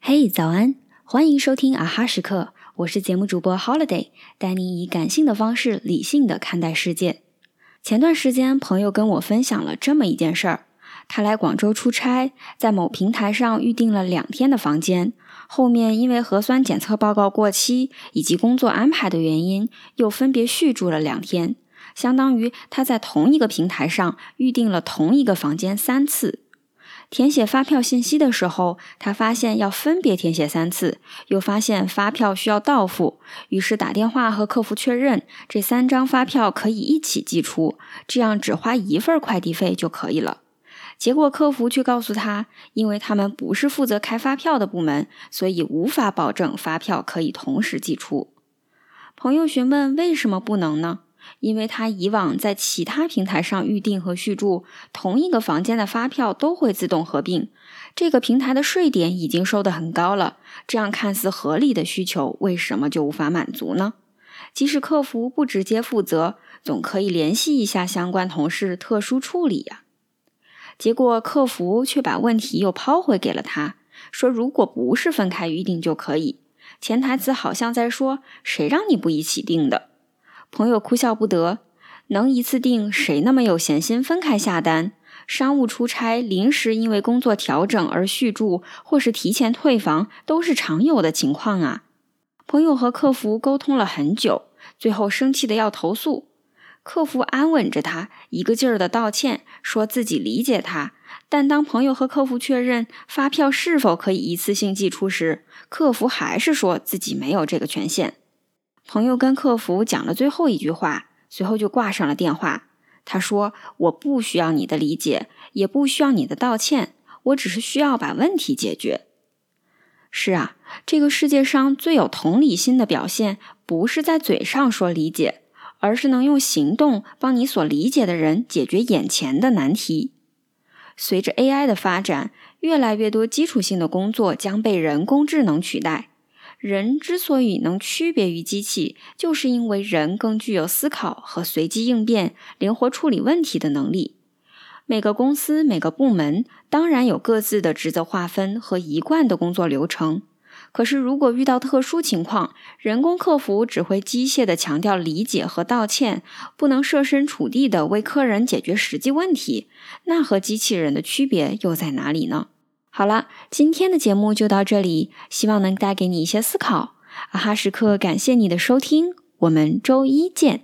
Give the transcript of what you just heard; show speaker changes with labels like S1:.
S1: 嘿，早安！欢迎收听啊哈时刻，我是节目主播 Holiday，带你以感性的方式理性的看待世界。前段时间，朋友跟我分享了这么一件事儿：他来广州出差，在某平台上预订了两天的房间，后面因为核酸检测报告过期以及工作安排的原因，又分别续住了两天。相当于他在同一个平台上预订了同一个房间三次。填写发票信息的时候，他发现要分别填写三次，又发现发票需要到付，于是打电话和客服确认，这三张发票可以一起寄出，这样只花一份快递费就可以了。结果客服却告诉他，因为他们不是负责开发票的部门，所以无法保证发票可以同时寄出。朋友询问为什么不能呢？因为他以往在其他平台上预订和续住同一个房间的发票都会自动合并，这个平台的税点已经收得很高了，这样看似合理的需求为什么就无法满足呢？即使客服不直接负责，总可以联系一下相关同事特殊处理呀。结果客服却把问题又抛回给了他，说如果不是分开预订就可以，潜台词好像在说谁让你不一起订的。朋友哭笑不得，能一次订，谁那么有闲心分开下单？商务出差临时因为工作调整而续住，或是提前退房，都是常有的情况啊。朋友和客服沟通了很久，最后生气的要投诉。客服安稳着他，一个劲儿的道歉，说自己理解他。但当朋友和客服确认发票是否可以一次性寄出时，客服还是说自己没有这个权限。朋友跟客服讲了最后一句话，随后就挂上了电话。他说：“我不需要你的理解，也不需要你的道歉，我只是需要把问题解决。”是啊，这个世界上最有同理心的表现，不是在嘴上说理解，而是能用行动帮你所理解的人解决眼前的难题。随着 AI 的发展，越来越多基础性的工作将被人工智能取代。人之所以能区别于机器，就是因为人更具有思考和随机应变、灵活处理问题的能力。每个公司、每个部门当然有各自的职责划分和一贯的工作流程。可是，如果遇到特殊情况，人工客服只会机械地强调理解和道歉，不能设身处地地为客人解决实际问题，那和机器人的区别又在哪里呢？好了，今天的节目就到这里，希望能带给你一些思考。啊哈时刻，感谢你的收听，我们周一见。